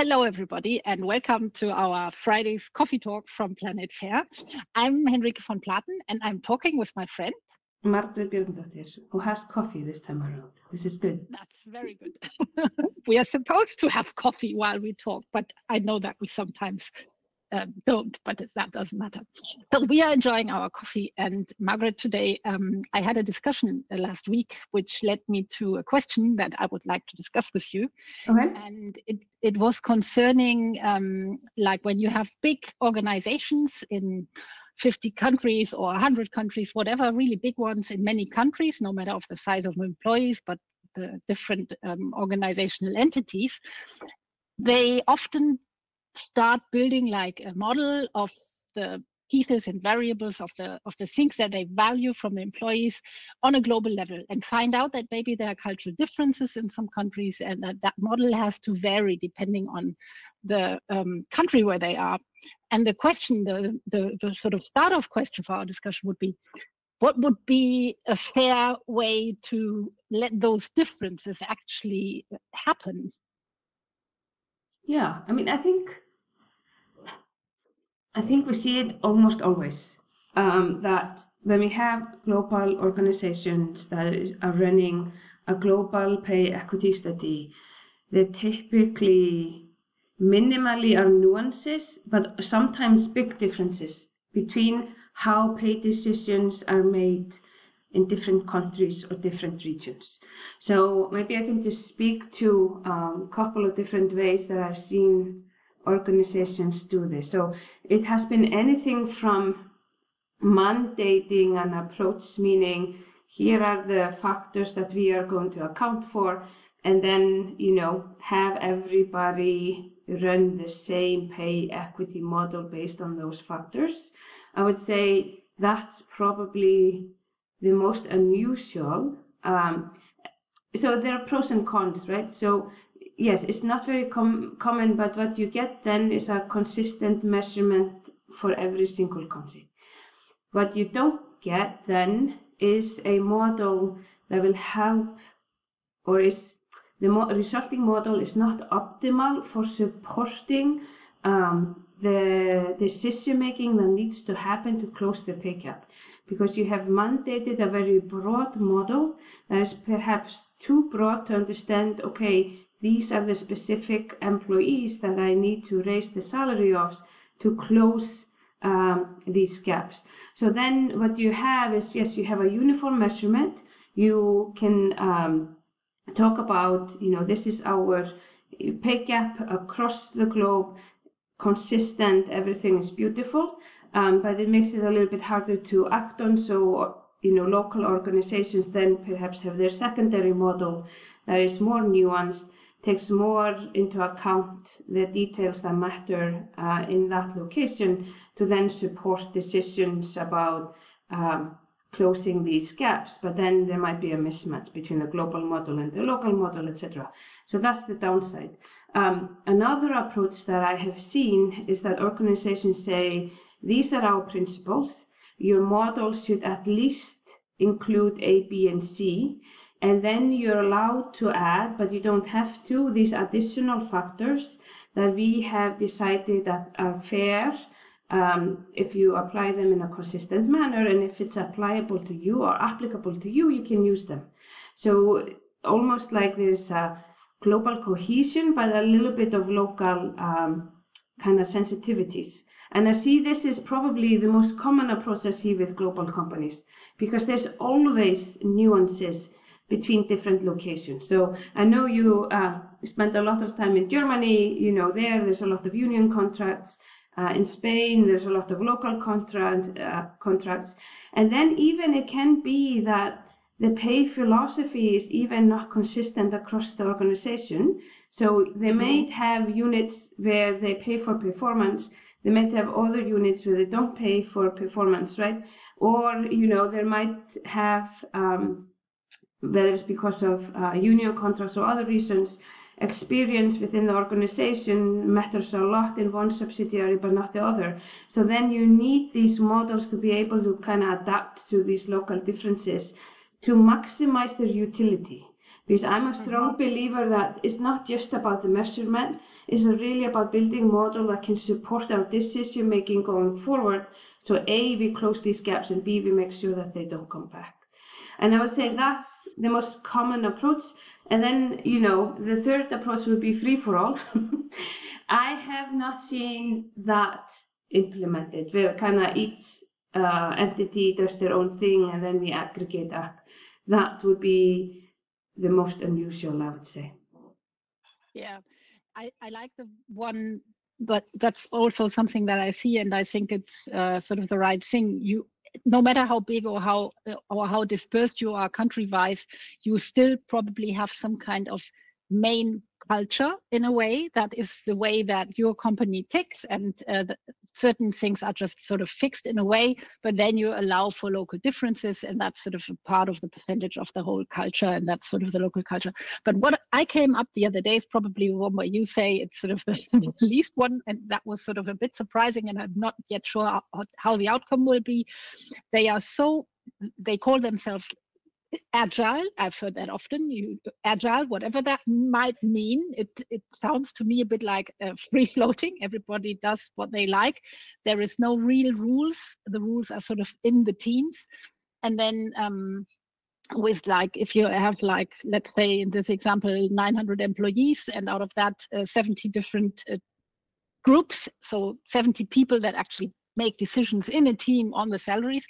Hello, everybody, and welcome to our Friday's coffee talk from Planet Fair. I'm Henrike von Platen, and I'm talking with my friend. Margaret Bjarnadóttir, who has coffee this time around. This is good. That's very good. we are supposed to have coffee while we talk, but I know that we sometimes um, don't, but that doesn't matter. So we are enjoying our coffee. And Margaret, today um, I had a discussion uh, last week, which led me to a question that I would like to discuss with you. Okay. And it, it was concerning um, like when you have big organizations in 50 countries or 100 countries, whatever, really big ones in many countries, no matter of the size of employees, but the different um, organizational entities, they often start building like a model of the pieces and variables of the of the things that they value from employees on a global level and find out that maybe there are cultural differences in some countries and that that model has to vary depending on the um, country where they are. And the question the, the the sort of start off question for our discussion would be what would be a fair way to let those differences actually happen? Yeah, I mean, I think I think we see it almost always um, that when we have global organizations that is, are running a global pay equity study, they typically minimally are nuances, but sometimes big differences between how pay decisions are made in different countries or different regions. So maybe I can just speak to a um, couple of different ways that I've seen organizations do this. So it has been anything from mandating an approach, meaning here are the factors that we are going to account for, and then, you know, have everybody run the same pay equity model based on those factors. I would say that's probably the most unusual. Um, so there are pros and cons, right? So yes, it's not very com common, but what you get then is a consistent measurement for every single country. What you don't get then is a model that will help or is the mo resulting model is not optimal for supporting um, the decision making that needs to happen to close the pay gap because you have mandated a very broad model that is perhaps too broad to understand okay these are the specific employees that I need to raise the salary of to close um, these gaps. So then what you have is, yes, you have a uniform measurement. You can um, talk about, you know, this is our pay gap across the globe, consistent, everything is beautiful, um, but it makes it a little bit harder to act on. So, you know, local organizations then perhaps have their secondary model that is more nuanced takes more into account the details that matter uh, in that location to then support decisions about um, closing these gaps. But then there might be a mismatch between the global model and the local model, etc. So that's the downside. Um, another approach that I have seen is that organizations say, these are our principles. Your model should at least include A, B, and C and then you're allowed to add, but you don't have to, these additional factors that we have decided that are fair um, if you apply them in a consistent manner and if it's applicable to you or applicable to you, you can use them. So almost like there's a global cohesion, but a little bit of local um, kind of sensitivities. And I see this is probably the most common approach I see with global companies because there's always nuances between different locations. So I know you uh, spent a lot of time in Germany, you know, there, there's a lot of union contracts. Uh, in Spain, there's a lot of local contract, uh, contracts. And then even it can be that the pay philosophy is even not consistent across the organization. So they mm-hmm. might have units where they pay for performance. They might have other units where they don't pay for performance, right? Or, you know, they might have um, whether it's because of uh, union contracts or other reasons, experience within the organization matters a lot in one subsidiary but not the other. So then you need these models to be able to kind of adapt to these local differences to maximize their utility. Because I'm a strong believer that it's not just about the measurement, it's really about building a model that can support our decision making going forward. So A, we close these gaps and B, we make sure that they don't come back. And I would say that's the most common approach. And then, you know, the third approach would be free for all. I have not seen that implemented where kind of each uh, entity does their own thing and then we aggregate up. That would be the most unusual, I would say. Yeah, I, I like the one, but that's also something that I see, and I think it's uh, sort of the right thing. You, no matter how big or how or how dispersed you are country-wise, you still probably have some kind of main culture in a way that is the way that your company ticks and uh, the, certain things are just sort of fixed in a way but then you allow for local differences and that's sort of a part of the percentage of the whole culture and that's sort of the local culture. But what i came up the other day is probably one where you say it's sort of the, least one and that was sort of a bit surprising and i'm not yet sure how, how the outcome will be. They are so they call themselves agile. I've heard that often. You agile whatever that might mean. It it sounds to me a bit like uh, free floating. Everybody does what they like. There is no real rules. The rules are sort of in the teams. And then um, with like if you have like let's say in this example 900 employees and out of that uh, 70 different uh, groups so 70 people that actually make decisions in a team on the salaries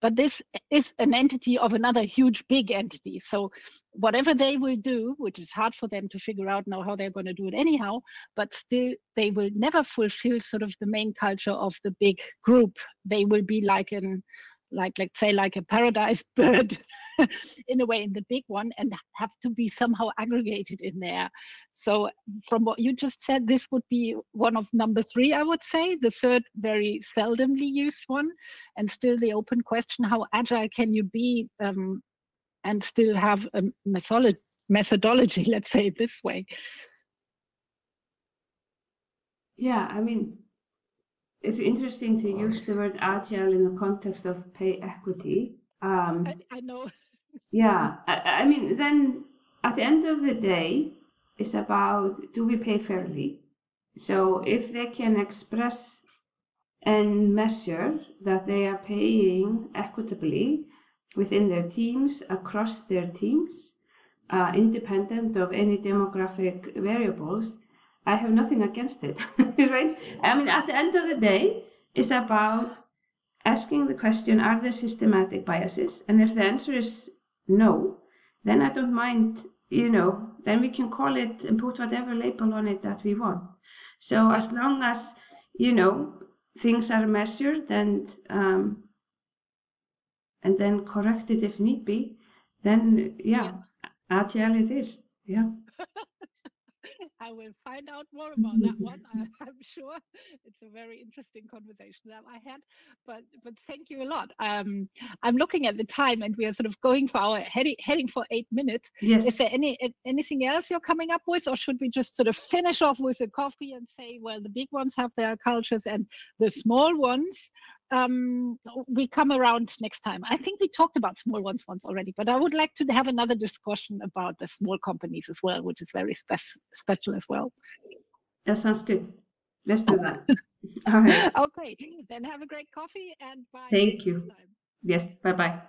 but this is an entity of another huge big entity. So whatever they will do which is hard for them to figure out now how they're going to do it anyhow but still they will never fulfill sort of the main culture of the big group. They will be like an like let's say like a paradise bird in a way in the big one and have to be somehow aggregated in there. So from what you just said this would be one of number three i would say. The third very seldomly used one. And still the open question how agile can you be um, and still have a methodology methodology let's say it this way? Yeah i mean it's interesting to use the word agile in the context of pay equity um, I, I know yeah, I, I mean, then at the end of the day, it's about do we pay fairly? So if they can express and measure that they are paying equitably within their teams, across their teams, uh, independent of any demographic variables, I have nothing against it, right? I mean, at the end of the day, it's about asking the question are there systematic biases? And if the answer is no, then I don't mind, you know, then we can call it and put whatever label on it that we want. So as long as, you know, things are measured and um, and then corrected if need be, then yeah, yeah. agile it is. Yeah. I will find out more about that one. I, am sure it's a very interesting conversation that I had. But but thank you a lot. Um, I'm looking at the time, and we are sort of going for our heading heading for eight minutes. Yes. Is there any anything else you're coming up with, or should we just sort of finish off with a coffee and say, well, the big ones have their cultures, and the small ones um, we come around next time. I think we talked about small ones once already, but I would like to have another discussion about the small companies as well, which is very spe special as well. That sounds good. Let's do that. All right. Okay, then have a great coffee and bye. Thank you. Yes, bye bye.